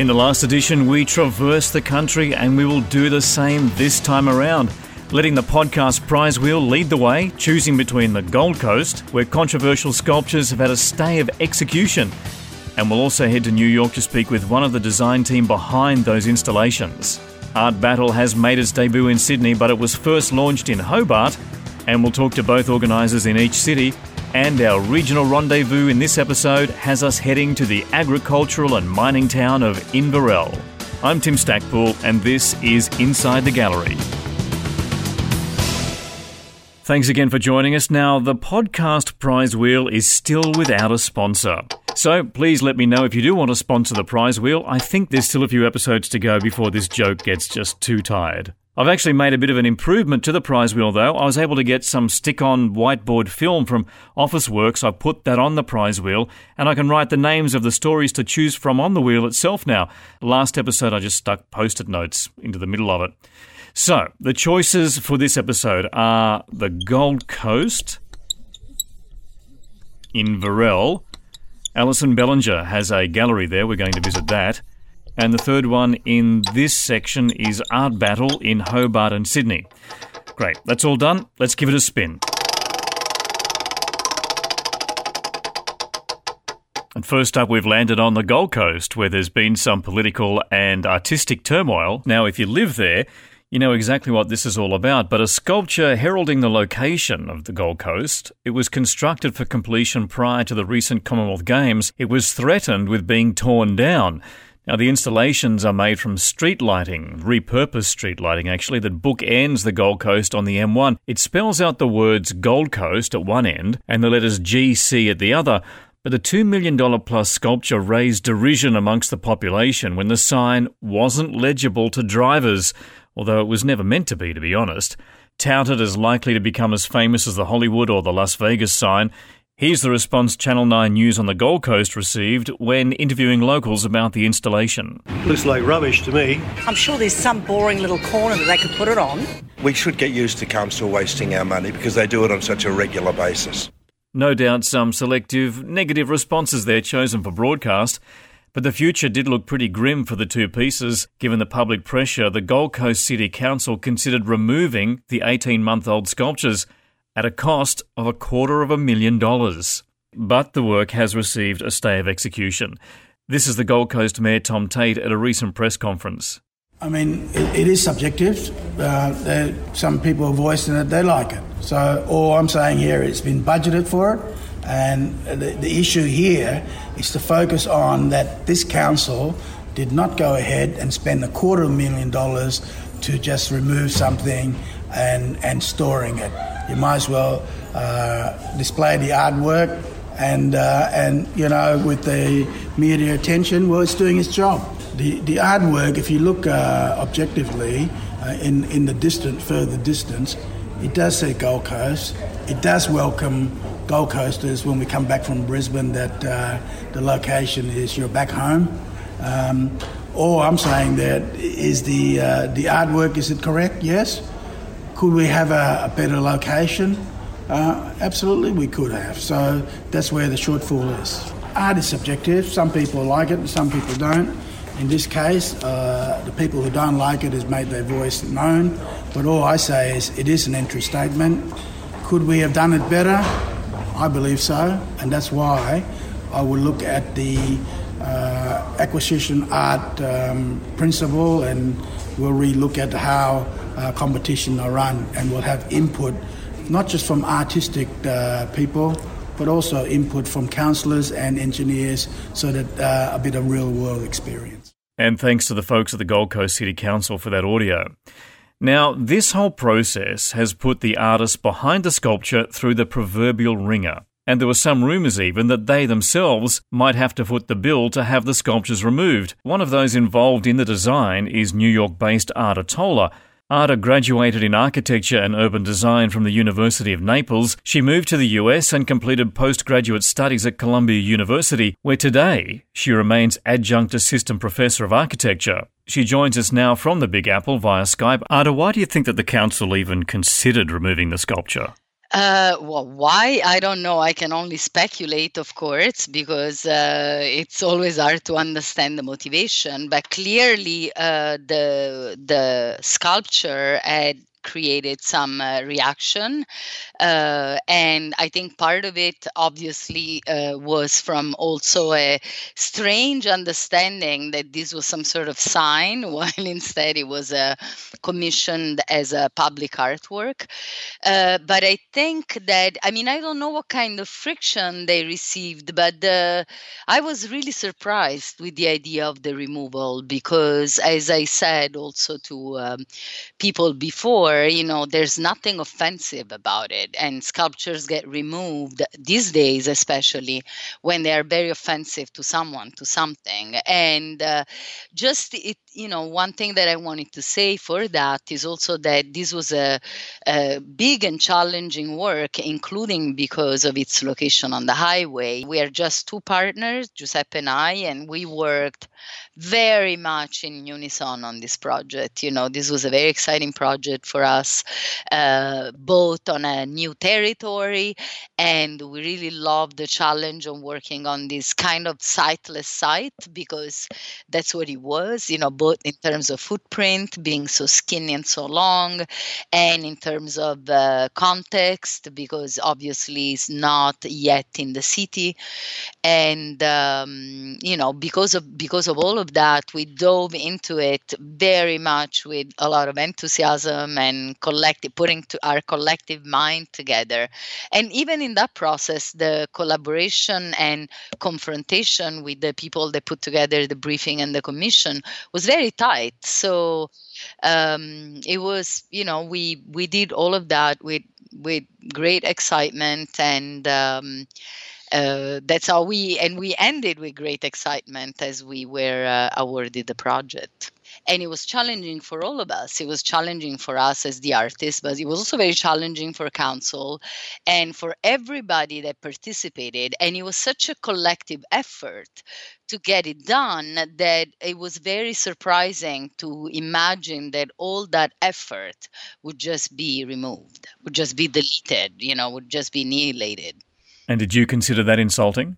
In the last edition, we traversed the country and we will do the same this time around, letting the podcast prize wheel lead the way, choosing between the Gold Coast, where controversial sculptures have had a stay of execution, and we'll also head to New York to speak with one of the design team behind those installations. Art Battle has made its debut in Sydney, but it was first launched in Hobart, and we'll talk to both organisers in each city and our regional rendezvous in this episode has us heading to the agricultural and mining town of Inverell. I'm Tim Stackpool, and this is Inside the Gallery. Thanks again for joining us. Now, the podcast prize wheel is still without a sponsor. So please let me know if you do want to sponsor the prize wheel. I think there's still a few episodes to go before this joke gets just too tired. I've actually made a bit of an improvement to the prize wheel though. I was able to get some stick on whiteboard film from Officeworks. I put that on the prize wheel and I can write the names of the stories to choose from on the wheel itself now. Last episode I just stuck post it notes into the middle of it. So, the choices for this episode are the Gold Coast, in Inverell. Alison Bellinger has a gallery there. We're going to visit that. And the third one in this section is Art Battle in Hobart and Sydney. Great, that's all done. Let's give it a spin. And first up, we've landed on the Gold Coast, where there's been some political and artistic turmoil. Now, if you live there, you know exactly what this is all about, but a sculpture heralding the location of the Gold Coast, it was constructed for completion prior to the recent Commonwealth Games. It was threatened with being torn down. Now, the installations are made from street lighting, repurposed street lighting actually, that bookends the Gold Coast on the M1. It spells out the words Gold Coast at one end and the letters GC at the other. But the $2 million plus sculpture raised derision amongst the population when the sign wasn't legible to drivers, although it was never meant to be, to be honest. Touted as likely to become as famous as the Hollywood or the Las Vegas sign, Here's the response Channel 9 News on the Gold Coast received when interviewing locals about the installation. Looks like rubbish to me. I'm sure there's some boring little corner that they could put it on. We should get used to council wasting our money because they do it on such a regular basis. No doubt some selective negative responses there chosen for broadcast. But the future did look pretty grim for the two pieces. Given the public pressure, the Gold Coast City Council considered removing the 18 month old sculptures at a cost of a quarter of a million dollars. But the work has received a stay of execution. This is the Gold Coast Mayor Tom Tate at a recent press conference. I mean, it, it is subjective. Uh, some people are voicing it, they like it. So, all I'm saying here, it's been budgeted for it. And the, the issue here is to focus on that this council did not go ahead and spend a quarter of a million dollars to just remove something and, and storing it you might as well uh, display the artwork and uh, and you know with the media attention, well, it's doing its job. The the artwork, if you look uh, objectively uh, in in the distant further distance, it does say Gold Coast. It does welcome Gold Coasters when we come back from Brisbane that uh, the location is you're back home. Um, all I'm saying that is the uh, the artwork is it correct? Yes. Could we have a, a better location? Uh, absolutely, we could have. So that's where the shortfall is. Art is subjective. Some people like it, and some people don't. In this case, uh, the people who don't like it has made their voice known. But all I say is it is an entry statement. Could we have done it better? I believe so, and that's why I will look at the uh, acquisition art um, principle and we'll re-look at how uh, competition are run and we'll have input not just from artistic uh, people but also input from councillors and engineers so that uh, a bit of real world experience. And thanks to the folks at the Gold Coast City Council for that audio. Now, this whole process has put the artist behind the sculpture through the proverbial ringer. And there were some rumours even that they themselves might have to foot the bill to have the sculptures removed. One of those involved in the design is New York based Ada Tolla, Ada graduated in architecture and urban design from the University of Naples. She moved to the US and completed postgraduate studies at Columbia University, where today she remains adjunct assistant professor of architecture. She joins us now from the Big Apple via Skype. Ada, why do you think that the council even considered removing the sculpture? Uh, well, why? I don't know. I can only speculate, of course, because uh, it's always hard to understand the motivation. But clearly, uh, the the sculpture had created some uh, reaction. Uh, and I think part of it, obviously, uh, was from also a strange understanding that this was some sort of sign, while instead it was uh, commissioned as a public artwork. Uh, but I think that, I mean, I don't know what kind of friction they received, but I was really surprised with the idea of the removal because, as I said also to um, people before, you know there's nothing offensive about it. And sculptures get removed these days especially when they are very offensive to someone to something. And uh, just it you know one thing that i wanted to say for that is also that this was a, a big and challenging work including because of its location on the highway. We are just two partners giuseppe and i and we worked very much in unison on this project. You know, this was a very exciting project for us, uh, both on a new territory, and we really loved the challenge of working on this kind of sightless site because that's what it was. You know, both in terms of footprint, being so skinny and so long, and in terms of uh, context, because obviously it's not yet in the city, and um, you know, because of because of all of that, we dove into it very much with a lot of enthusiasm and collective, putting to our collective mind together. And even in that process, the collaboration and confrontation with the people that put together the briefing and the commission was very tight. So um, it was, you know, we we did all of that with with great excitement and. Um, uh, that's how we and we ended with great excitement as we were uh, awarded the project. And it was challenging for all of us. It was challenging for us as the artists but it was also very challenging for council and for everybody that participated. And it was such a collective effort to get it done that it was very surprising to imagine that all that effort would just be removed would just be deleted you know would just be annihilated and did you consider that insulting?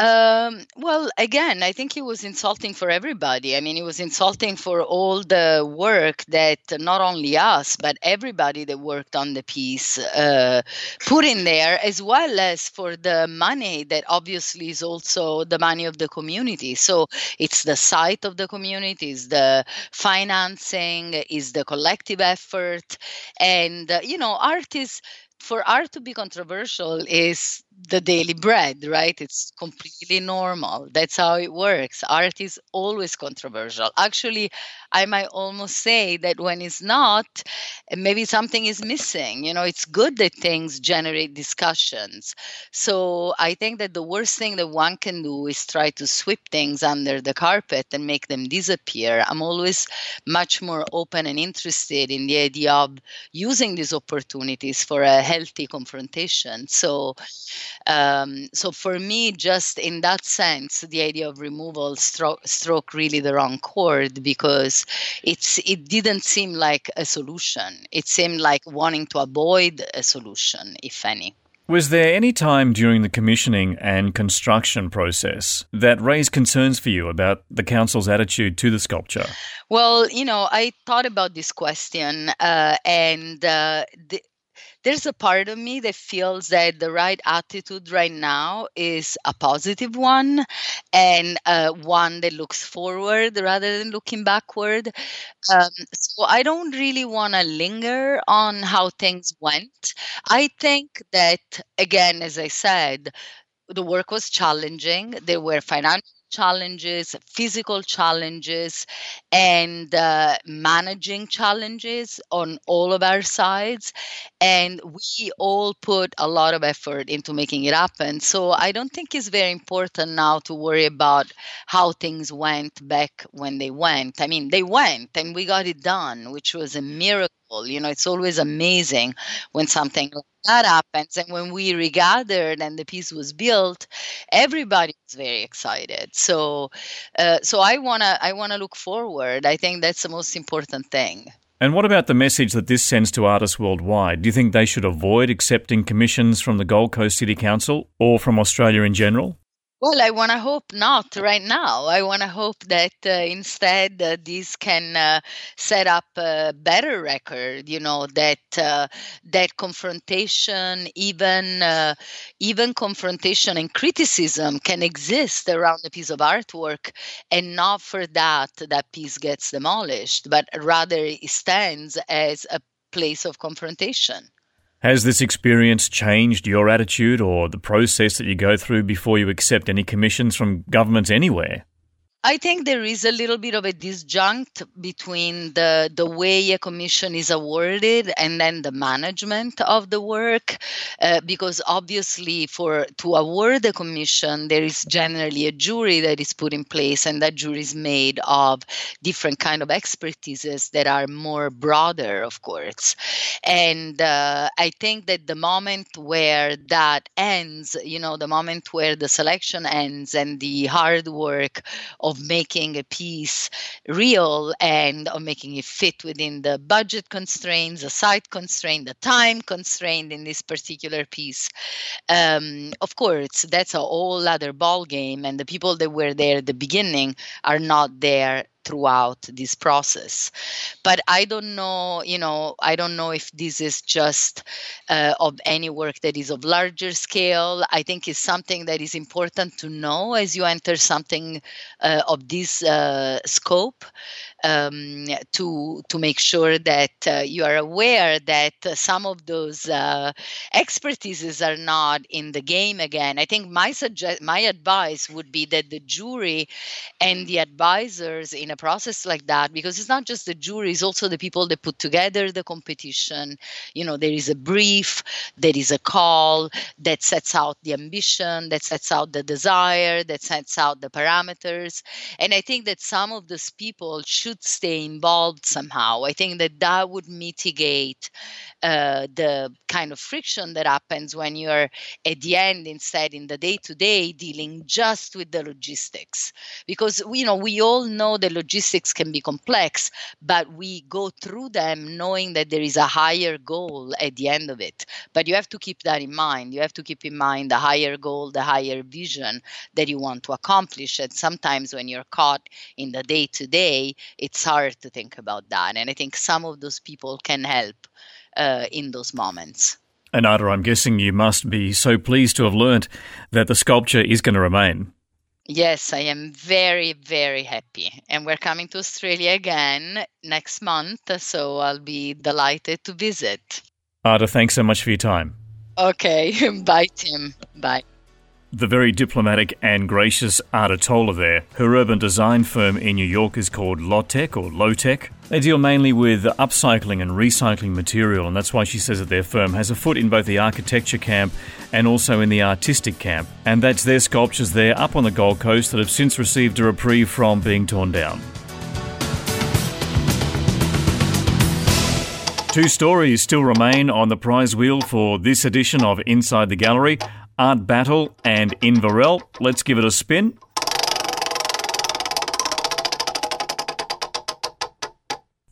Um, well, again, I think it was insulting for everybody. I mean, it was insulting for all the work that not only us, but everybody that worked on the piece uh, put in there, as well as for the money that obviously is also the money of the community. So it's the site of the community, is the financing, is the collective effort. And, uh, you know, art is for art to be controversial is the daily bread, right? It's completely normal. That's how it works. Art is always controversial. Actually, I might almost say that when it's not, maybe something is missing. You know, it's good that things generate discussions. So I think that the worst thing that one can do is try to sweep things under the carpet and make them disappear. I'm always much more open and interested in the idea of using these opportunities for a healthy confrontation. So um, so for me, just in that sense, the idea of removal struck, struck really the wrong chord because it's it didn't seem like a solution. It seemed like wanting to avoid a solution, if any. Was there any time during the commissioning and construction process that raised concerns for you about the council's attitude to the sculpture? Well, you know, I thought about this question, uh, and uh, the, there's a part of me that feels that the right attitude right now is a positive one and uh, one that looks forward rather than looking backward. Um, so I don't really want to linger on how things went. I think that, again, as I said, the work was challenging. There were financial challenges, physical challenges, and uh, managing challenges on all of our sides. And we all put a lot of effort into making it happen. So I don't think it's very important now to worry about how things went back when they went. I mean, they went and we got it done, which was a miracle. You know, it's always amazing when something like that happens. And when we regathered and the piece was built, everybody was very excited. So, uh, so I wanna I wanna look forward. I think that's the most important thing. And what about the message that this sends to artists worldwide? Do you think they should avoid accepting commissions from the Gold Coast City Council or from Australia in general? Well, I want to hope not right now. I want to hope that uh, instead uh, this can uh, set up a better record. You know that uh, that confrontation, even uh, even confrontation and criticism, can exist around a piece of artwork, and not for that that piece gets demolished, but rather it stands as a place of confrontation. Has this experience changed your attitude or the process that you go through before you accept any commissions from governments anywhere? I think there is a little bit of a disjunct between the the way a commission is awarded and then the management of the work, uh, because obviously for to award a commission there is generally a jury that is put in place, and that jury is made of different kind of expertises that are more broader, of course. And uh, I think that the moment where that ends, you know, the moment where the selection ends and the hard work of making a piece real and of making it fit within the budget constraints, the site constraint, the time constraint in this particular piece. Um, of course, that's a whole other ball game, and the people that were there at the beginning are not there throughout this process. But I don't know, you know, I don't know if this is just uh, of any work that is of larger scale. I think it's something that is important to know as you enter something uh, of this uh, scope um, to to make sure that uh, you are aware that some of those uh, expertises are not in the game again. I think my suggest my advice would be that the jury and the advisors in a process like that, because it's not just the jury, it's also the people that put together the competition. You know, there is a brief, there is a call that sets out the ambition, that sets out the desire, that sets out the parameters, and I think that some of those people should should stay involved somehow. I think that that would mitigate uh, the kind of friction that happens when you're at the end instead in the day to day dealing just with the logistics. Because you know we all know the logistics can be complex but we go through them knowing that there is a higher goal at the end of it. But you have to keep that in mind. You have to keep in mind the higher goal the higher vision that you want to accomplish. And sometimes when you're caught in the day to day it's hard to think about that and i think some of those people can help uh, in those moments. And Ada, I'm guessing you must be so pleased to have learnt that the sculpture is going to remain. Yes, I am very, very happy. And we're coming to Australia again next month, so I'll be delighted to visit. Ada, thanks so much for your time. Okay, bye, Tim. Bye. The very diplomatic and gracious Ada Tolla there. Her urban design firm in New York is called LOT-EK or LOT-EK. They deal mainly with upcycling and recycling material, and that's why she says that their firm has a foot in both the architecture camp and also in the artistic camp. And that's their sculptures there up on the Gold Coast that have since received a reprieve from being torn down. Two stories still remain on the prize wheel for this edition of Inside the Gallery. Art Battle and Inverell. Let's give it a spin.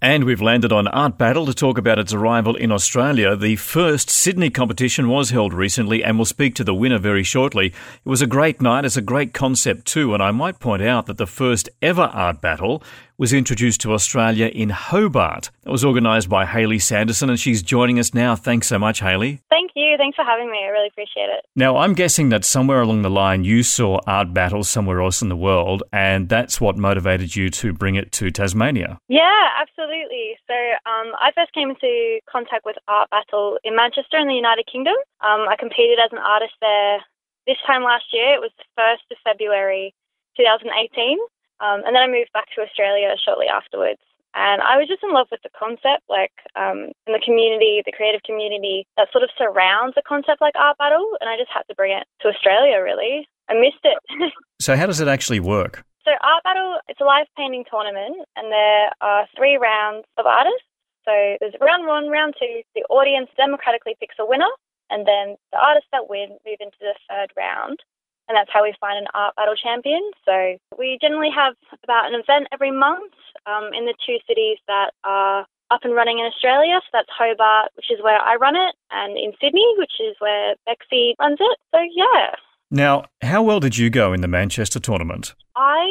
And we've landed on Art Battle to talk about its arrival in Australia. The first Sydney competition was held recently, and we'll speak to the winner very shortly. It was a great night. It's a great concept, too. And I might point out that the first ever Art Battle was introduced to Australia in Hobart. It was organised by Hayley Sanderson, and she's joining us now. Thanks so much, Hayley. Thank you. Thanks for having me. I really appreciate it. Now, I'm guessing that somewhere along the line you saw art battles somewhere else in the world, and that's what motivated you to bring it to Tasmania. Yeah, absolutely. So um, I first came into contact with Art Battle in Manchester in the United Kingdom. Um, I competed as an artist there this time last year. It was the 1st of February 2018. Um, and then I moved back to Australia shortly afterwards. And I was just in love with the concept, like um, in the community, the creative community that sort of surrounds a concept like Art Battle. And I just had to bring it to Australia, really. I missed it. so, how does it actually work? So, Art Battle, it's a live painting tournament, and there are three rounds of artists. So, there's round one, round two, the audience democratically picks a winner, and then the artists that win move into the third round and that's how we find an art battle champion. So we generally have about an event every month um, in the two cities that are up and running in Australia. So that's Hobart, which is where I run it, and in Sydney, which is where Bexy runs it. So yeah. Now, how well did you go in the Manchester tournament? I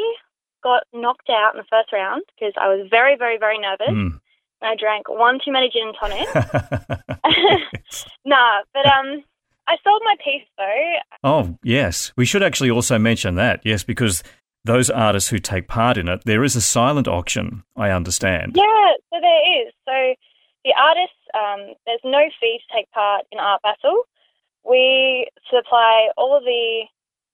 got knocked out in the first round because I was very, very, very nervous. Mm. I drank one too many gin and tonic. nah, but um, I sold my piece though. oh, yes. We should actually also mention that, yes, because those artists who take part in it, there is a silent auction, I understand. Yeah, so there is. So the artists, um, there's no fee to take part in Art Battle. We supply all of the,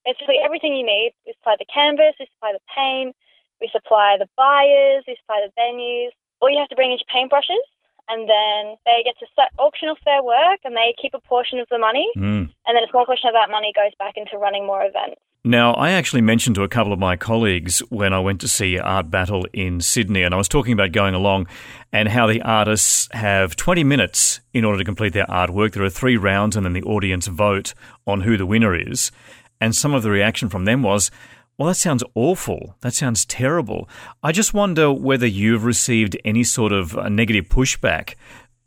basically everything you need. We supply the canvas, we supply the paint, we supply the buyers, we supply the venues. All you have to bring is your paintbrushes, and then they get to set, auction off their work, and they keep a portion of the money, Mm. and then a small portion of that money goes back into running more events. Now, I actually mentioned to a couple of my colleagues when I went to see Art Battle in Sydney, and I was talking about going along and how the artists have 20 minutes in order to complete their artwork. There are three rounds, and then the audience vote on who the winner is. And some of the reaction from them was, well, that sounds awful. That sounds terrible. I just wonder whether you've received any sort of uh, negative pushback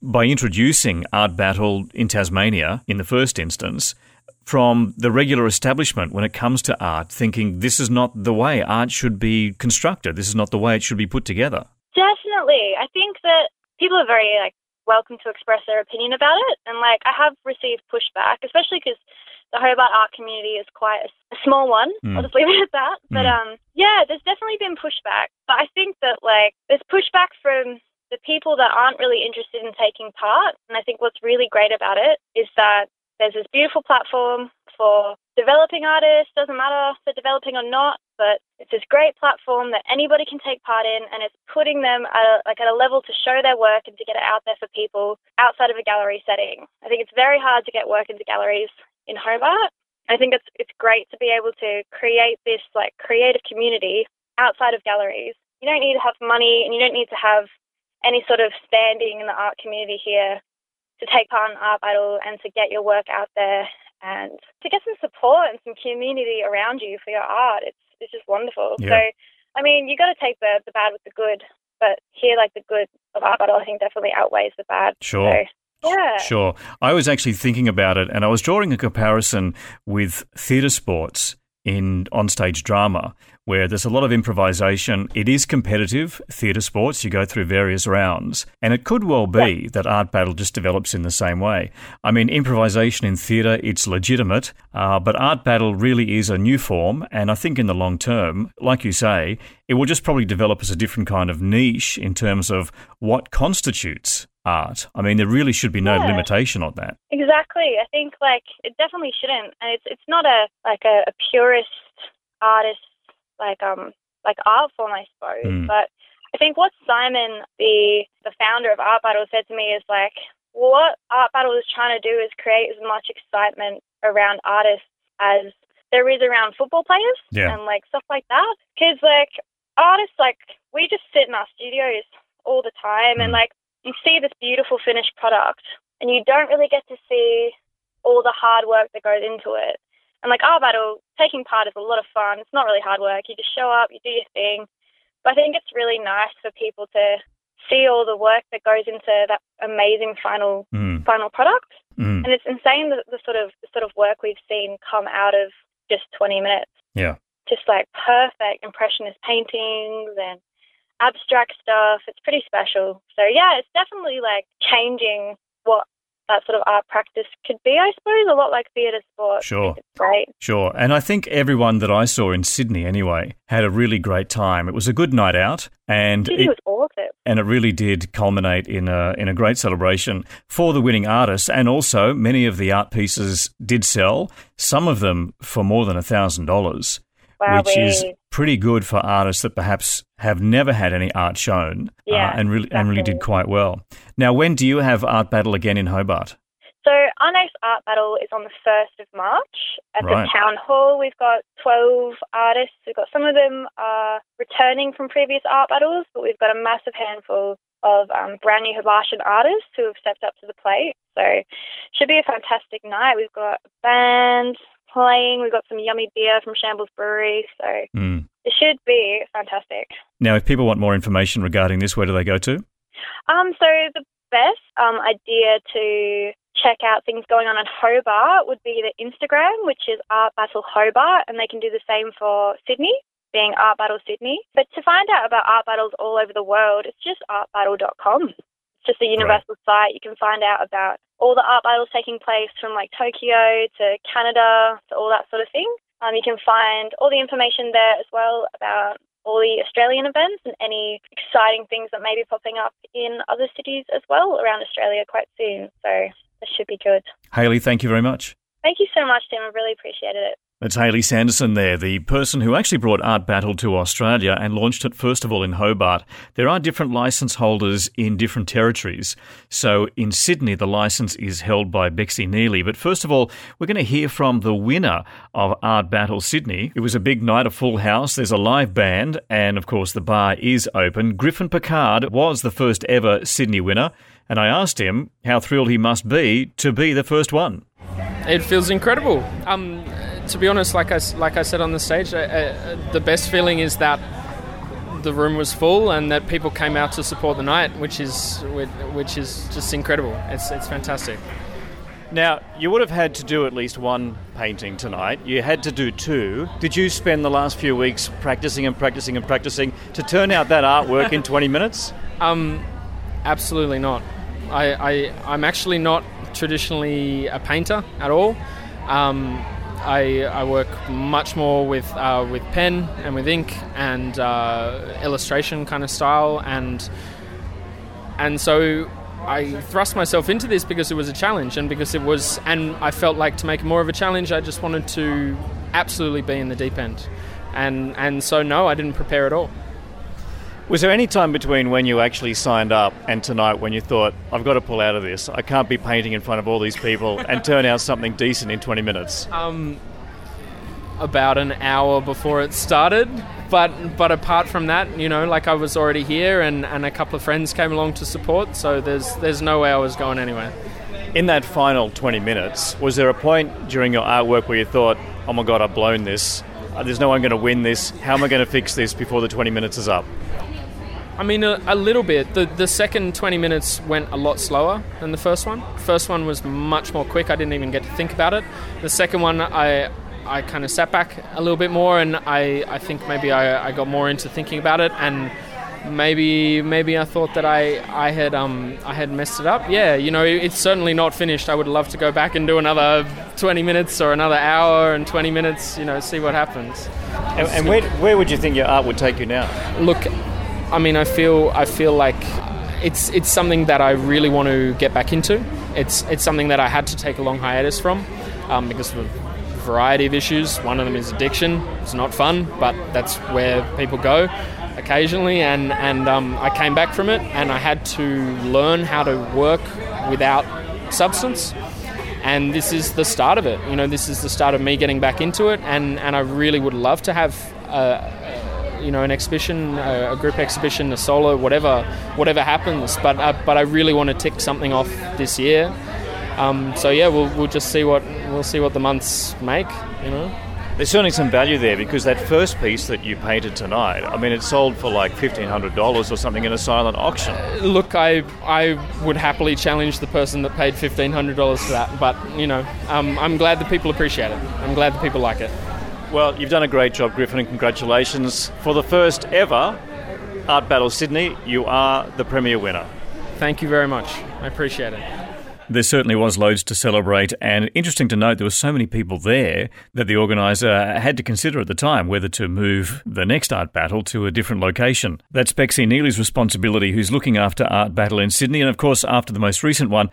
by introducing Art Battle in Tasmania in the first instance from the regular establishment when it comes to art, thinking this is not the way art should be constructed, this is not the way it should be put together. Definitely. I think that people are very like welcome to express their opinion about it, and like I have received pushback, especially because the Hobart art community is quite a, a small one. Mm. I'll just leave it at that. But Mm. um, yeah, there's definitely been pushback, but I think that like there's pushback from the people that aren't really interested in taking part, and I think what's really great about it is that there's this beautiful platform for developing artists. Doesn't matter if they're developing or not, but it's this great platform that anybody can take part in, and it's putting them at a, like at a level to show their work and to get it out there for people outside of a gallery setting. I think it's very hard to get work into galleries in Hobart. I think it's it's great to be able to create this like creative community outside of galleries. You don't need to have money, and you don't need to have any sort of standing in the art community here to take part in art battle and to get your work out there and to get some support and some community around you for your art. It's it's just wonderful. Yeah. So I mean, you got to take the the bad with the good, but here, like the good of art battle, I think definitely outweighs the bad. Sure. So, Sure. I was actually thinking about it and I was drawing a comparison with theatre sports in onstage drama, where there's a lot of improvisation. It is competitive, theatre sports. You go through various rounds. And it could well be that art battle just develops in the same way. I mean, improvisation in theatre, it's legitimate, uh, but art battle really is a new form. And I think in the long term, like you say, it will just probably develop as a different kind of niche in terms of what constitutes art. I mean, there really should be no Yeah. limitation on that. Exactly. I think like it definitely shouldn't, and it's it's not a like a, a purist artist like um like art form, I suppose. Mm. But I think what Simon, the the founder of Art Battle, said to me is like, what Art Battle is trying to do is create as much excitement around artists as there is around football players Yeah. and like stuff like that. Because like artists, like we just sit in our studios all the time, and Mm. like you see this beautiful finished product, and you don't really get to see all the hard work that goes into it. And like art battle, taking part is a lot of fun. It's not really hard work. You just show up, you do your thing. But I think it's really nice for people to see all the work that goes into that amazing final Mm, final product. mm, And it's insane the, the sort of the sort of work we've seen come out of just 20 minutes. yeah. Just like perfect impressionist paintings and abstract stuff. It's pretty special. So yeah, it's definitely like changing what that sort of art practice could be, I suppose, a lot like theatre sport. Sure. great. Sure. And I think everyone that I saw in Sydney anyway had a really great time. It was a good night out and Sydney it, was awesome. and it really did culminate in a in a great celebration for the winning artists and also many of the art pieces did sell, some of them for more than a thousand dollars. Wow, which is pretty good for artists that perhaps have never had any art shown Yeah, uh, and really and really did quite well. Now, when do you have Art Battle again in Hobart? So our next art battle is on the first of March at Right. the town hall. We've got twelve artists. We've got some of them are returning from previous art battles, but we've got a massive handful of um, brand new Hobartian artists who have stepped up to the plate. So should be a fantastic night. We've got a band playing. We've got some yummy beer from Shambles Brewery. So Mm. it should be fantastic. Now, if people want more information regarding this, where do they go to? Um, so the best um, idea to check out things going on in Hobart would be the Instagram, which is Art Battle Hobart, and they can do the same for Sydney, being Art Battle Sydney. But to find out about art battles all over the world, it's just artbattle.com. Just a universal right. site. You can find out about all the art battles taking place from like Tokyo to Canada to all that sort of thing. Um, you can find all the information there as well about all the Australian events and any exciting things that may be popping up in other cities as well around Australia quite soon. So this should be good. Hayley, thank you very much. Thank you so much, Tim. I really appreciated it. That's Hayley Sanderson there, the person who actually brought Art Battle to Australia and launched it first of all in Hobart. There are different license holders in different territories. So in Sydney, the license is held by Bexy Neely. But first of all, we're going to hear from the winner of Art Battle Sydney. It was a big night, a full house. There's a live band, and of course, the bar is open. Griffin Picard was the first ever Sydney winner, and I asked him how thrilled he must be to be the first one. It feels incredible. Um, to be honest, like I, like I said on the stage, uh, the best feeling is that the room was full and that people came out to support the night, which is which is just incredible. It's it's fantastic. Now, you would have had to do at least one painting tonight. You had to do two. Did you spend the last few weeks practicing and practicing and practicing to turn out that artwork in 20 minutes? Um, absolutely not. I, I I'm actually not traditionally a painter at all. Um, I, I work much more with uh, with pen and with ink and uh, illustration kind of style and and so I thrust myself into this because it was a challenge and because it was and I felt like to make more of a challenge I just wanted to absolutely be in the deep end and and so no I didn't prepare at all. Was there any time between when you actually signed up and tonight when you thought, I've got to pull out of this? I can't be painting in front of all these people and turn out something decent in 20 minutes? Um, about an hour before it started. But but apart from that, you know, like I was already here and, and a couple of friends came along to support, so there's there's no way I was going anywhere. In that final 20 minutes, was there a point during your artwork where you thought, oh my god, I've blown this? There's no one going to win this. How am I going to fix this before the 20 minutes is up? I mean, a, a, little bit. The, the second 20 minutes went a lot slower than the first one. First one was much more quick. I didn't even get to think about it. The second one, I I kind of sat back a little bit more, and I, I think maybe I, I got more into thinking about it, and maybe maybe I thought that I I had um I had messed it up. Yeah, you know, it's certainly not finished. I would love to go back and do another 20 minutes or another hour and 20 minutes. You know, see what happens. And, and where where would you think your art would take you now? Look, I mean, I feel I feel like it's it's something that I really want to get back into. It's it's something that I had to take a long hiatus from um, because of a variety of issues. One of them is addiction. It's not fun, but that's where people go occasionally. And and um, I came back from it, and I had to learn how to work without substance. And this is the start of it. You know, this is the start of me getting back into it, and and I really would love to have. A, you know an exhibition, a, group exhibition, a solo, whatever, whatever happens. But uh, but I really want to tick something off this year. Um, so yeah, we'll, we'll just see what we'll see what the months make. You know. There's certainly some value there because that first piece that you painted tonight, I mean, it sold for like $1,500 or something in a silent auction. Uh, look, I, I would happily challenge the person that paid $1,500 for that, but, you know, um, I'm glad the people appreciate it. I'm glad the people like it. Well, you've done a great job, Griffin, and congratulations. For the first ever Art Battle Sydney, you are the premier winner. Thank you very much. I appreciate it. There certainly was loads to celebrate, and interesting to note there were so many people there that the organiser had to consider at the time whether to move the next art battle to a different location. That's Bexy Neely's responsibility, who's looking after Art Battle in Sydney, and of course, after the most recent one,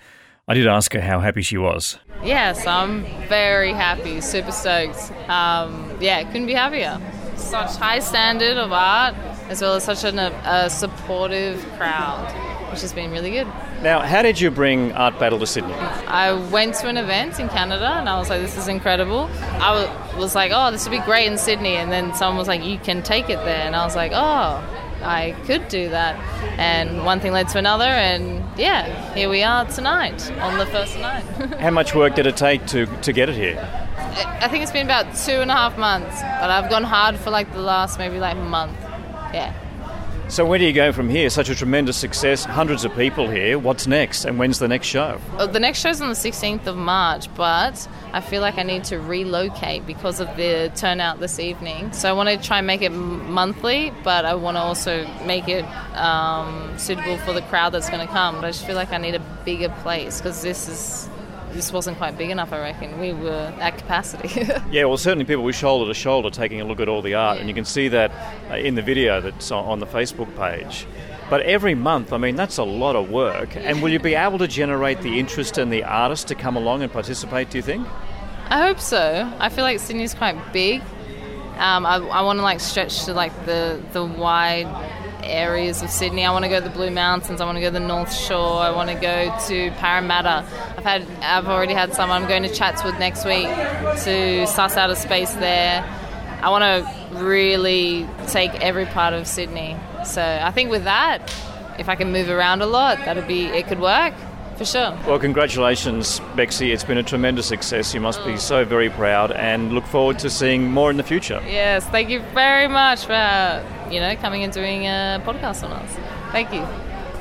I did ask her how happy she was. Yes, I'm very happy, super stoked. Um, yeah, couldn't be happier. Such high standard of art, as well as such an, a supportive crowd, which has been really good. Now, how did you bring Art Battle to Sydney? I went to an event in Canada and I was like, this is incredible. I was like, oh, this would be great in Sydney. And then someone was like, you can take it there. And I was like, oh, I could do that. And one thing led to another, and yeah, here we are tonight on the first night. How much work did it take to, to get it here? I think it's been about two and a half months, but I've gone hard for like the last maybe like month. Yeah. So where do you go from here? Such a tremendous success, hundreds of people here. What's next, and when's the next show? Uh, the next show's on the 16th of March, but I feel like I need to relocate because of the turnout this evening. So I want to try and make it monthly, but I want to also make it um, suitable for the crowd that's going to come. But I just feel like I need a bigger place because this is this wasn't quite big enough, I reckon. We were at capacity. yeah, well, certainly people were shoulder to shoulder taking a look at all the art, yeah. and you can see that uh, in the video that's on the Facebook page. But every month, I mean, that's a lot of work. And will you be able to generate the interest in the artists to come along and participate, do you think? I hope so. I feel like Sydney's quite big. Um, I, I want to like stretch to like the, the wide areas of Sydney. I want to go to the Blue Mountains. I want to go to the North Shore. I want to go to Parramatta. I've had, I've already had some. I'm going to Chatswood next week to suss out a space there. I want to really take every part of Sydney. So I think with that, if I can move around a lot, that'd be it. Could work for sure. Well, congratulations, Bexy. It's been a tremendous success. You must be so very proud, and look forward to seeing more in the future. Yes, thank you very much for you know coming and doing a podcast on us. Thank you.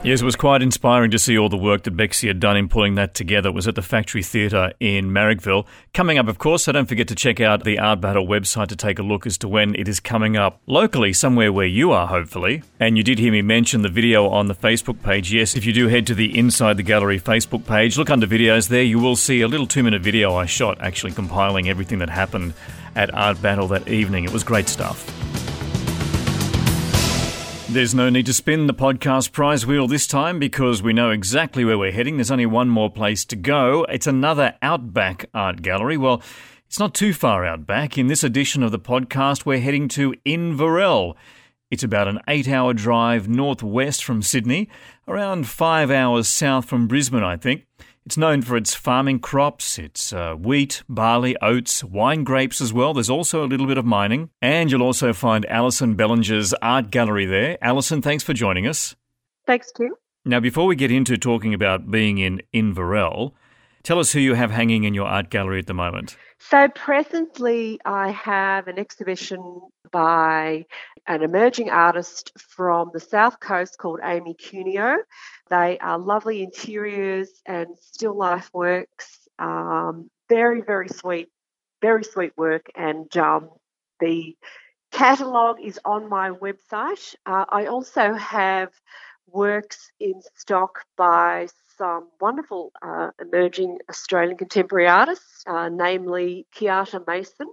Yes, it was quite inspiring to see all the work that Bexy had done in pulling that together. It was at the Factory Theatre in Marrickville. Coming up, of course, so don't forget to check out the Art Battle website to take a look as to when it is coming up locally, somewhere where you are, hopefully. And you did hear me mention the video on the Facebook page. Yes, if you do head to the Inside the Gallery Facebook page, look under videos there, you will see a little two minute video I shot actually compiling everything that happened at Art Battle that evening. It was great stuff. There's no need to spin the podcast prize wheel this time because we know exactly where we're heading. There's only one more place to go. It's another Outback Art Gallery. Well, it's not too far out back. In this edition of the podcast, we're heading to Inverell. It's about an eight hour drive northwest from Sydney, around five hours south from Brisbane, I think. It's known for its farming crops. It's uh, wheat, barley, oats, wine grapes as well. There's also a little bit of mining. And you'll also find Alison Bellinger's art gallery there. Alison, thanks for joining us. Thanks, Tim. Now, before we get into talking about being in Inverell, tell us who you have hanging in your art gallery at the moment. So, presently, I have an exhibition by an emerging artist from the South Coast called Amy Cuneo. They are lovely interiors and still life works. Um, very, very sweet, very sweet work. And um, the catalogue is on my website. Uh, I also have works in stock by some wonderful uh, emerging Australian contemporary artists, uh, namely Kiata Mason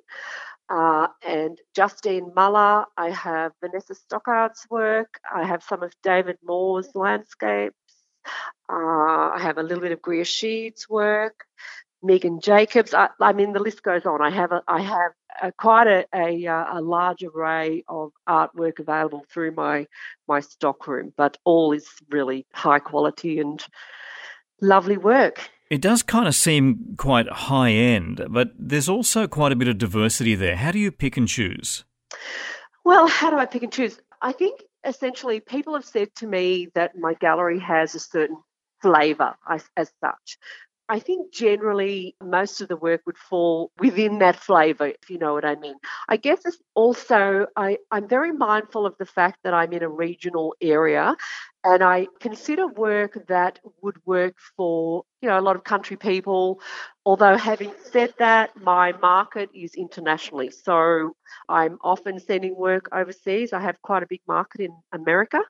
uh, and Justine Muller. I have Vanessa Stockard's work. I have some of David Moore's landscapes. Uh, I have a little bit of Greer Sheed's work, Megan Jacobs. I, I, mean, the list goes on. I have a, I have a, quite a, a, uh, a, large array of artwork available through my my stockroom, but all is really high quality and lovely work. It does kind of seem quite high end, but there's also quite a bit of diversity there. How do you pick and choose? Well, how do I pick and choose? I think essentially people have said to me that my gallery has a certain flavour as, as such. I think generally most of the work would fall within that flavour, if you know what I mean. I guess it's also I, I'm very mindful of the fact that I'm in a regional area and I consider work that would work for you know a lot of country people. Although having said that, my market is internationally, so I'm often sending work overseas. I have quite a big market in America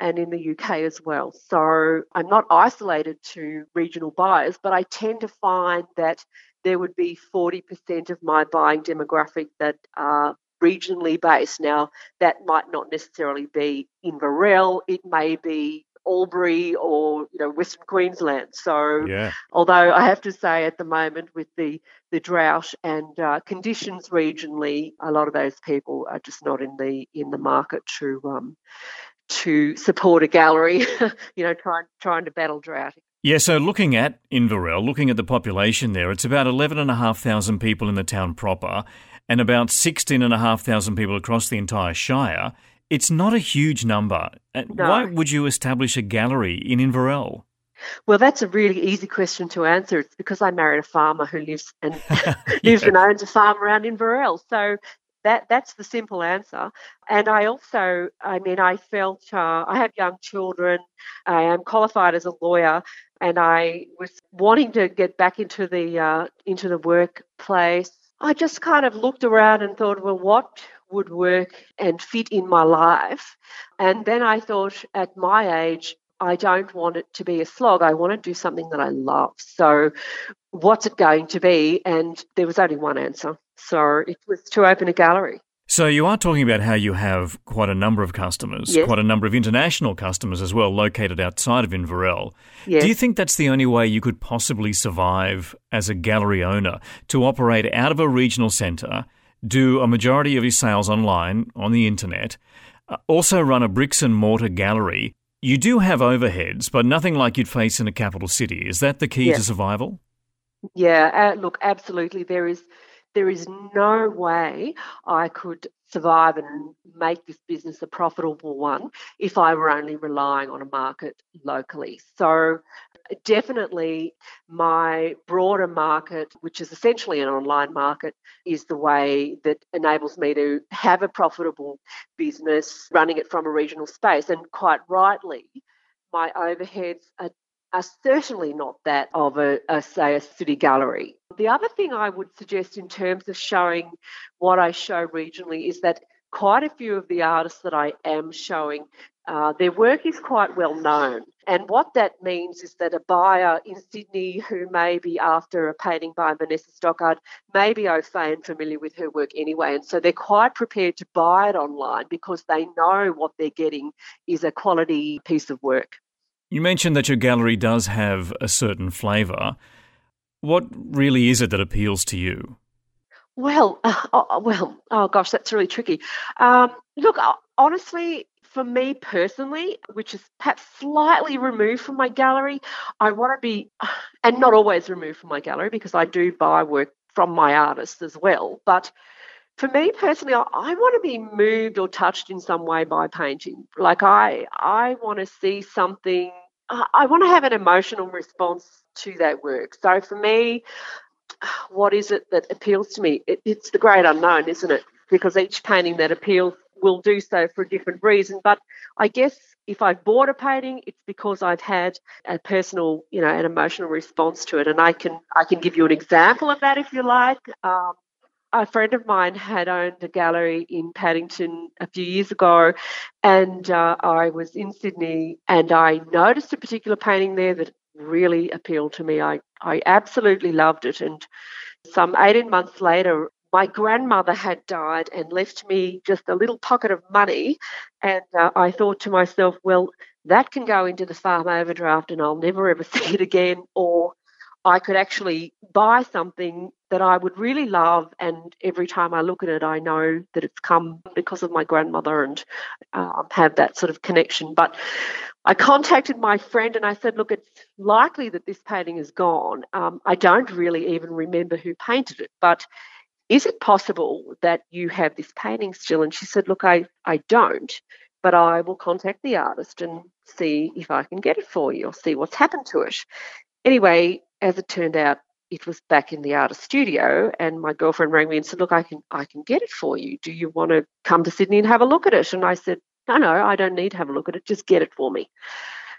and in the UK as well. So I'm not isolated to regional buyers, but I tend to find that there would be 40% of my buying demographic that are regionally based. Now, that might not necessarily be Inverell, it may be Albury or you know Western Queensland. So, yeah. although I have to say at the moment with the the drought and uh, conditions regionally, a lot of those people are just not in the in the market to um, to support a gallery. you know, trying trying to battle drought. Yeah, so looking at Inverell, looking at the population there, it's about 11,500 people in the town proper and about 16,500 people across the entire Shire. It's not a huge number. Uh, no. Why would you establish a gallery in Inverell? Well, that's a really easy question to answer. It's because I married a farmer who lives and lives and owns a farm around Inverell. So that that's the simple answer. And I also, I mean, I felt uh, I have young children. I am qualified as a lawyer, and I was wanting to get back into the uh, into the workplace. I just kind of looked around and thought, well, what would work and fit in my life? And then I thought, at my age, I don't want it to be a slog. I want to do something that I love. So, what's it going to be? And there was only one answer. So, it was to open a gallery. So you are talking about how you have quite a number of customers, yes. quite a number of international customers as well, located outside of Inverell. Yes. Do you think that's the only way you could possibly survive as a gallery owner to operate out of a regional centre, do a majority of your sales online on the internet, uh, also run a bricks and mortar gallery? You do have overheads, but nothing like you'd face in a capital city. Is that the key Yes. to survival? Yeah, uh, look, absolutely. There is there is no way I could survive and make this business a profitable one if I were only relying on a market locally. So definitely my broader market, which is essentially an online market, is the way that enables me to have a profitable business running it from a regional space. And quite rightly, my overheads are are certainly not that of a, a, say a city gallery. The other thing I would suggest in terms of showing what I show regionally is that quite a few of the artists that I am showing, uh, their work is quite well known. And what that means is that a buyer in Sydney who may be after a painting by Vanessa Stockard may be au fait and familiar with her work anyway. And so they're quite prepared to buy it online because they know what they're getting is a quality piece of work. You mentioned that your gallery does have a certain flavour. What really is it that appeals to you? Well, uh, oh, well, oh gosh, that's really tricky. Um, look, uh, honestly, for me personally, which is perhaps slightly removed from my gallery, I want to be, and not always removed from my gallery because I do buy work from my artists as well. But for me personally, I, I want to be moved or touched in some way by painting. Like I, I want to see something. I, I want to have an emotional response to that work. So for me, what is it that appeals to me? It, it's the great unknown, isn't it? Because each painting that appeals will do so for a different reason. But I guess if I've bought a painting, it's because I've had a personal, you know, an emotional response to it. And I can I can give you an example of that if you like. Um, a friend of mine had owned a gallery in Paddington a few years ago, and uh, I was in Sydney, and I noticed a particular painting there that really appealed to me. I I absolutely loved it, and some 18 months later, my grandmother had died and left me just a little pocket of money, and uh, I thought to myself, well, that can go into the farm overdraft, and I'll never ever see it again, or I could actually buy something that I would really love, and every time I look at it, I know that it's come because of my grandmother and um, have that sort of connection. But I contacted my friend and I said, Look, it's likely that this painting is gone. Um, I don't really even remember who painted it, but is it possible that you have this painting still? And she said, Look, I, I don't, but I will contact the artist and see if I can get it for you or see what's happened to it. Anyway, as it turned out, it was back in the artist studio and my girlfriend rang me and said look i can i can get it for you. Do you want to come to sydney and have a look at it? And i said no no i don't need to have a look at it. Just get it for me.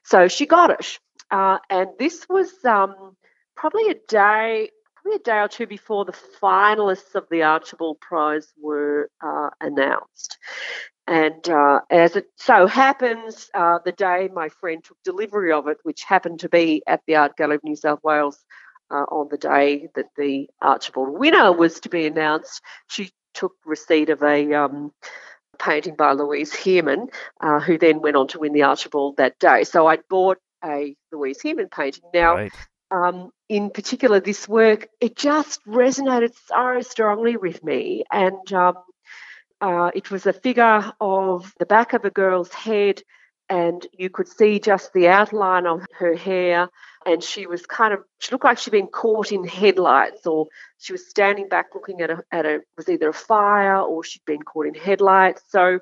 So she got it. Uh, and this was um, probably a day probably a day or two before the finalists of the archibald prize were uh, announced and uh, as it so happens, uh, the day my friend took delivery of it, which happened to be at the Art Gallery of New South Wales uh, on the day that the Archibald winner was to be announced, she took receipt of a um, painting by Louise Hearman, uh, who then went on to win the Archibald that day. So I bought a Louise Hearman painting. Now, Right. um, in particular, this work, it just resonated so strongly with me. And um, uh, it was a figure of the back of a girl's head, and you could see just the outline of her hair. And she was kind of, she looked like she'd been caught in headlights, or she was standing back looking at a, at a was either a fire or she'd been caught in headlights. So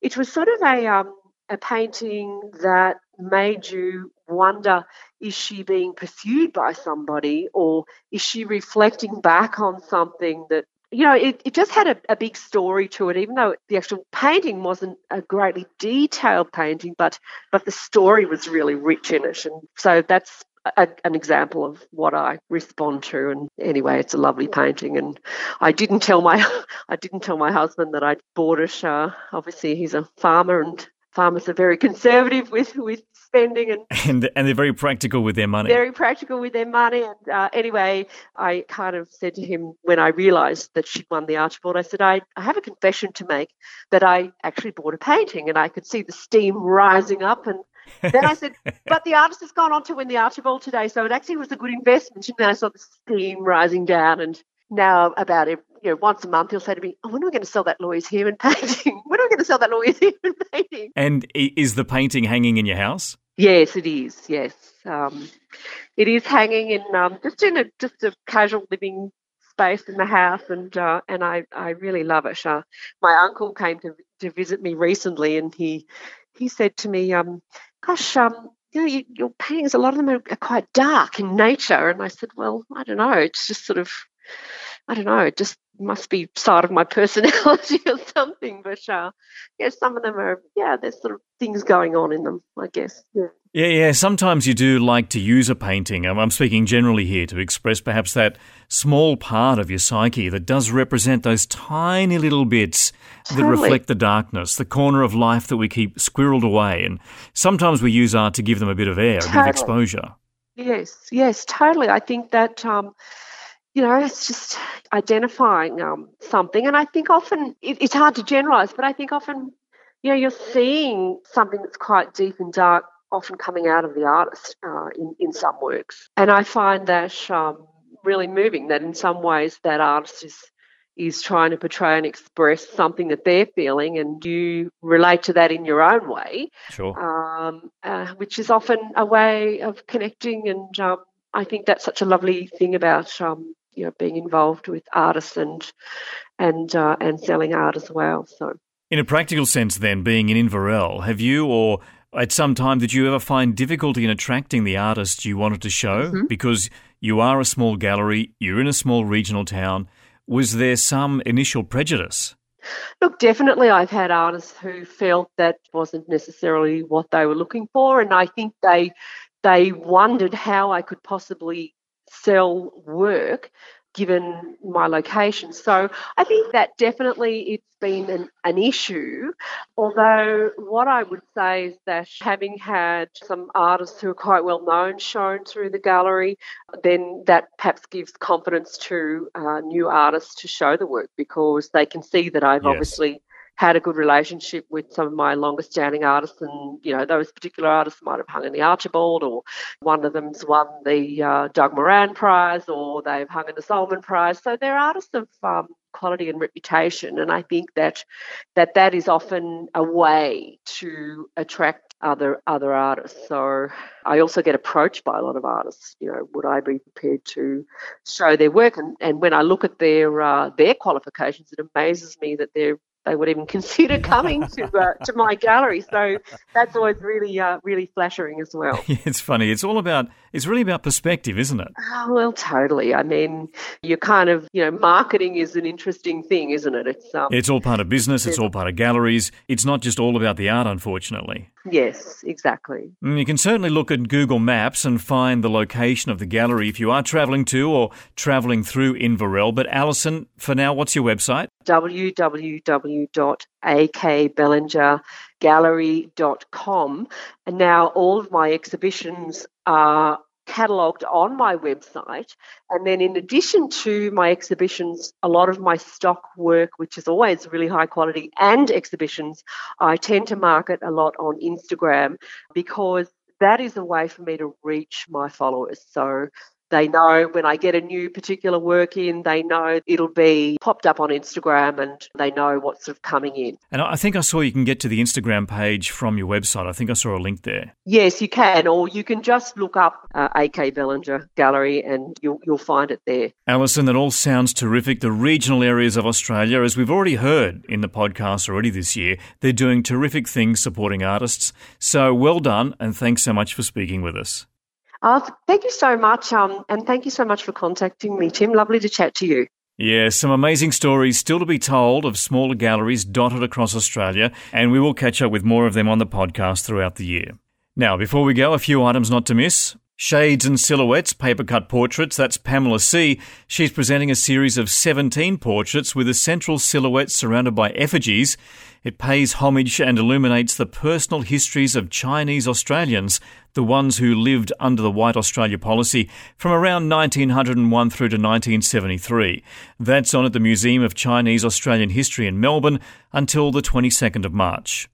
it was sort of a, um, a painting that made you wonder is she being pursued by somebody or is she reflecting back on something that you know, it, it just had a, a big story to it, even though the actual painting wasn't a greatly detailed painting, but but the story was really rich in it. And so that's a, an example of what I respond to. And anyway, it's a lovely painting. And I didn't tell my I didn't tell my husband that I'd bought it. Uh, obviously, he's a farmer, and farmers are very conservative with with spending and and, and they're very practical with their money. Very practical with their money. And uh, anyway, I kind of said to him when I realised that she'd won the Archibald, I said, I, I have a confession to make that I actually bought a painting and I could see the steam rising up and then I said, but the artist has gone on to win the Archibald today, so it actually was a good investment. And then I saw the steam rising down, and now about every, you know once a month he'll say to me, "Oh, when are we going to sell that Louise Heron painting? When are we going to sell that Louise Heron painting?" And is the painting hanging in your house? Yes, it is. Yes, um, it is hanging in um, just in a just a casual living space in the house, and uh, and I I really love it. Uh, my uncle came to to visit me recently, and he he said to me, um, "Gosh, um, you know, you, your paintings, a lot of them are, are, quite dark in nature." And I said, "Well, I don't know. It's just sort of, I don't know. It just must be side of my personality or something. But uh, yeah, some of them are, yeah, there's sort of things going on in them, I guess. Yeah. Yeah, yeah. Sometimes you do like to use a painting. I'm speaking generally here to express perhaps that small part of your psyche that does represent those tiny little bits totally. that reflect the darkness, the corner of life that we keep squirreled away. And sometimes we use art to give them a bit of air, totally. a bit of exposure. Yes, yes, totally. I think that. Um, you know, it's just identifying um, something. And I think often it, it's hard to generalize, but I think often, you know, you're seeing something that's quite deep and dark often coming out of the artist uh, in, in some works. And I find that um, really moving that in some ways that artist is is trying to portray and express something that they're feeling, and you relate to that in your own way. Sure. Um, uh, which is often a way of connecting, and um, I think that's such a lovely thing about um, you know being involved with artists and and uh, and selling art as well. So. In a practical sense, then, being in Inverell, have you or at some time, did you ever find difficulty in attracting the artists you wanted to show? Mm-hmm. Because you are a small gallery, you're in a small regional town. Was there some initial prejudice? Look, definitely, I've had artists who felt that wasn't necessarily what they were looking for, and I think they they wondered how I could possibly sell work given my location. So I think that definitely it's been an, an issue. Although, what I would say is that having had some artists who are quite well known shown through the gallery, then that perhaps gives confidence to uh, new artists to show the work because they can see that I've yes. obviously had a good relationship with some of my longest standing artists, and you know those particular artists might have hung in the Archibald, or one of them's won the uh, Doug Moran Prize, or they've hung in the Sulman Prize. So they're artists of um, quality and reputation, and I think that that that is often a way to attract other other artists. So I also get approached by a lot of artists. You know, would I be prepared to show their work? And and when I look at their uh, their qualifications, it amazes me that they're they would even consider coming to uh, to my gallery. So that's always really uh, really flattering as well. Yeah, it's funny. It's all about it's really about perspective, isn't it? Oh, well, totally. I mean, you're kind of you know marketing is an interesting thing, isn't it? It's um, it's all part of business. It's all part of galleries. It's not just all about the art, unfortunately. Yes, exactly. Mm, you can certainly look at Google Maps and find the location of the gallery if you are travelling to or travelling through Inverell. But Alison, for now, what's your website? www.akbellingergallery.com. And now all of my exhibitions are catalogued on my website. And then, in addition to my exhibitions, a lot of my stock work, which is always really high quality, and exhibitions, I tend to market a lot on Instagram because that is a way for me to reach my followers. So they know when I get a new particular work in, they know it'll be popped up on Instagram and they know what's sort of coming in. And I think I saw you can get to the Instagram page from your website. I think I saw a link there. Yes, you can, or you can just look up uh, AK Bellinger Gallery and you'll, you'll find it there. Alison, that all sounds terrific. The regional areas of Australia, as we've already heard in the podcast already this year, they're doing terrific things supporting artists. So well done, and thanks so much for speaking with us. Uh, thank you so much. Um, and thank you so much for contacting me, Tim. Lovely to chat to you. Yeah, some amazing stories still to be told of smaller galleries dotted across Australia, and we will catch up with more of them on the podcast throughout the year. Now, before we go, a few items not to miss. Shades and Silhouettes paper cut portraits, that's Pamela See. She's presenting a series of 17 portraits with a central silhouette surrounded by effigies. It pays homage and illuminates the personal histories of Chinese Australians, the ones who lived under the White Australia policy from around 1901 through to 1973. That's on at the Museum of Chinese Australian History in Melbourne until the 22nd of March.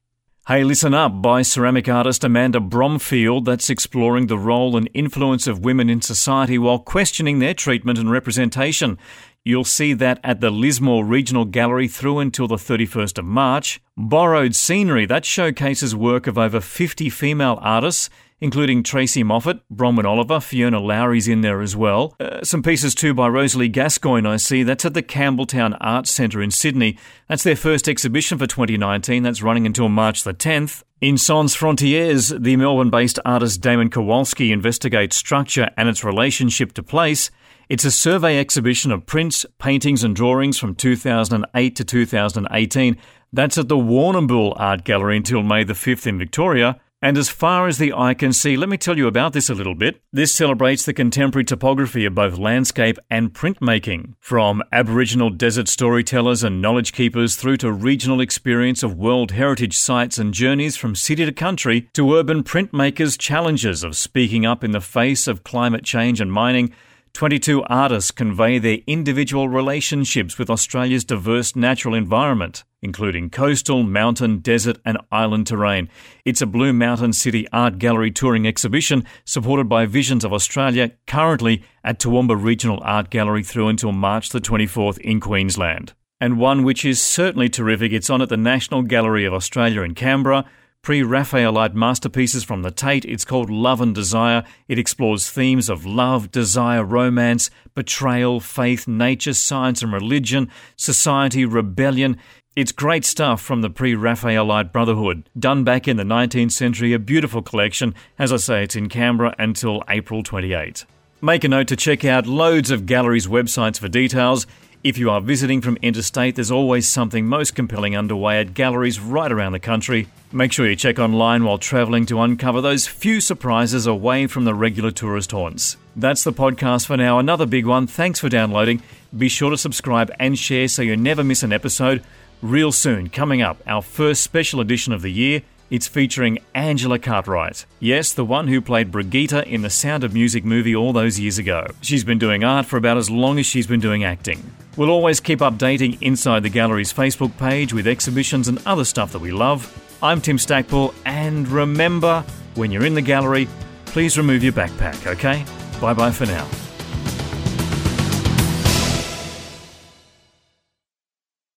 Hey, Listen Up by ceramic artist Amanda Bromfield that's exploring the role and influence of women in society while questioning their treatment and representation. You'll see that at the Lismore Regional Gallery through until the 31st of March. Borrowed Scenery, that showcases work of over 50 female artists including Tracey Moffatt, Bronwyn Oliver, Fiona Lowry's in there as well. Uh, some pieces too by Rosalie Gascoigne, I see. That's at the Campbelltown Arts Centre in Sydney. That's their first exhibition for 2019. That's running until March the 10th. In Sans Frontières, the Melbourne based artist Damon Kowarsky investigates structure and its relationship to place. It's a survey exhibition of prints, paintings, and drawings from 2008 to 2018. That's at the Warrnambool Art Gallery until May the 5th in Victoria. And as far as the eye can see, let me tell you about this a little bit. This celebrates the contemporary topography of both landscape and printmaking, from Aboriginal desert storytellers and knowledge keepers through to regional experience of World Heritage sites and journeys from city to country to urban printmakers' challenges of speaking up in the face of climate change and mining 22 artists convey their individual relationships with Australia's diverse natural environment, including coastal, mountain, desert, and island terrain. It's a Blue Mountain City Art Gallery touring exhibition supported by Visions of Australia, currently at Toowoomba Regional Art Gallery through until March the 24th in Queensland. And one which is certainly terrific, it's on at the National Gallery of Australia in Canberra pre Raphaelite masterpieces from the Tate. It's called Love and Desire. It explores themes of love, desire, romance, betrayal, faith, nature, science and religion, society, rebellion. It's great stuff from the pre Raphaelite Brotherhood, done back in the 19th century, a beautiful collection. As I say, it's in Canberra until April 28. Make a note to check out loads of galleries' websites for details. If you are visiting from interstate, there's always something most compelling underway at galleries right around the country. Make sure you check online while travelling to uncover those few surprises away from the regular tourist haunts. That's the podcast for now. Another big one. Thanks for downloading. Be sure to subscribe and share so you never miss an episode. Real soon, coming up, our first special edition of the year. It's featuring Angela Cartwright. Yes, the one who played Brigitta in the Sound of Music movie all those years ago. She's been doing art for about as long as she's been doing acting. We'll always keep updating Inside the Gallery's Facebook page with exhibitions and other stuff that we love. I'm Tim Stackpool, and remember, when you're in the gallery, please remove your backpack, okay? Bye bye for now.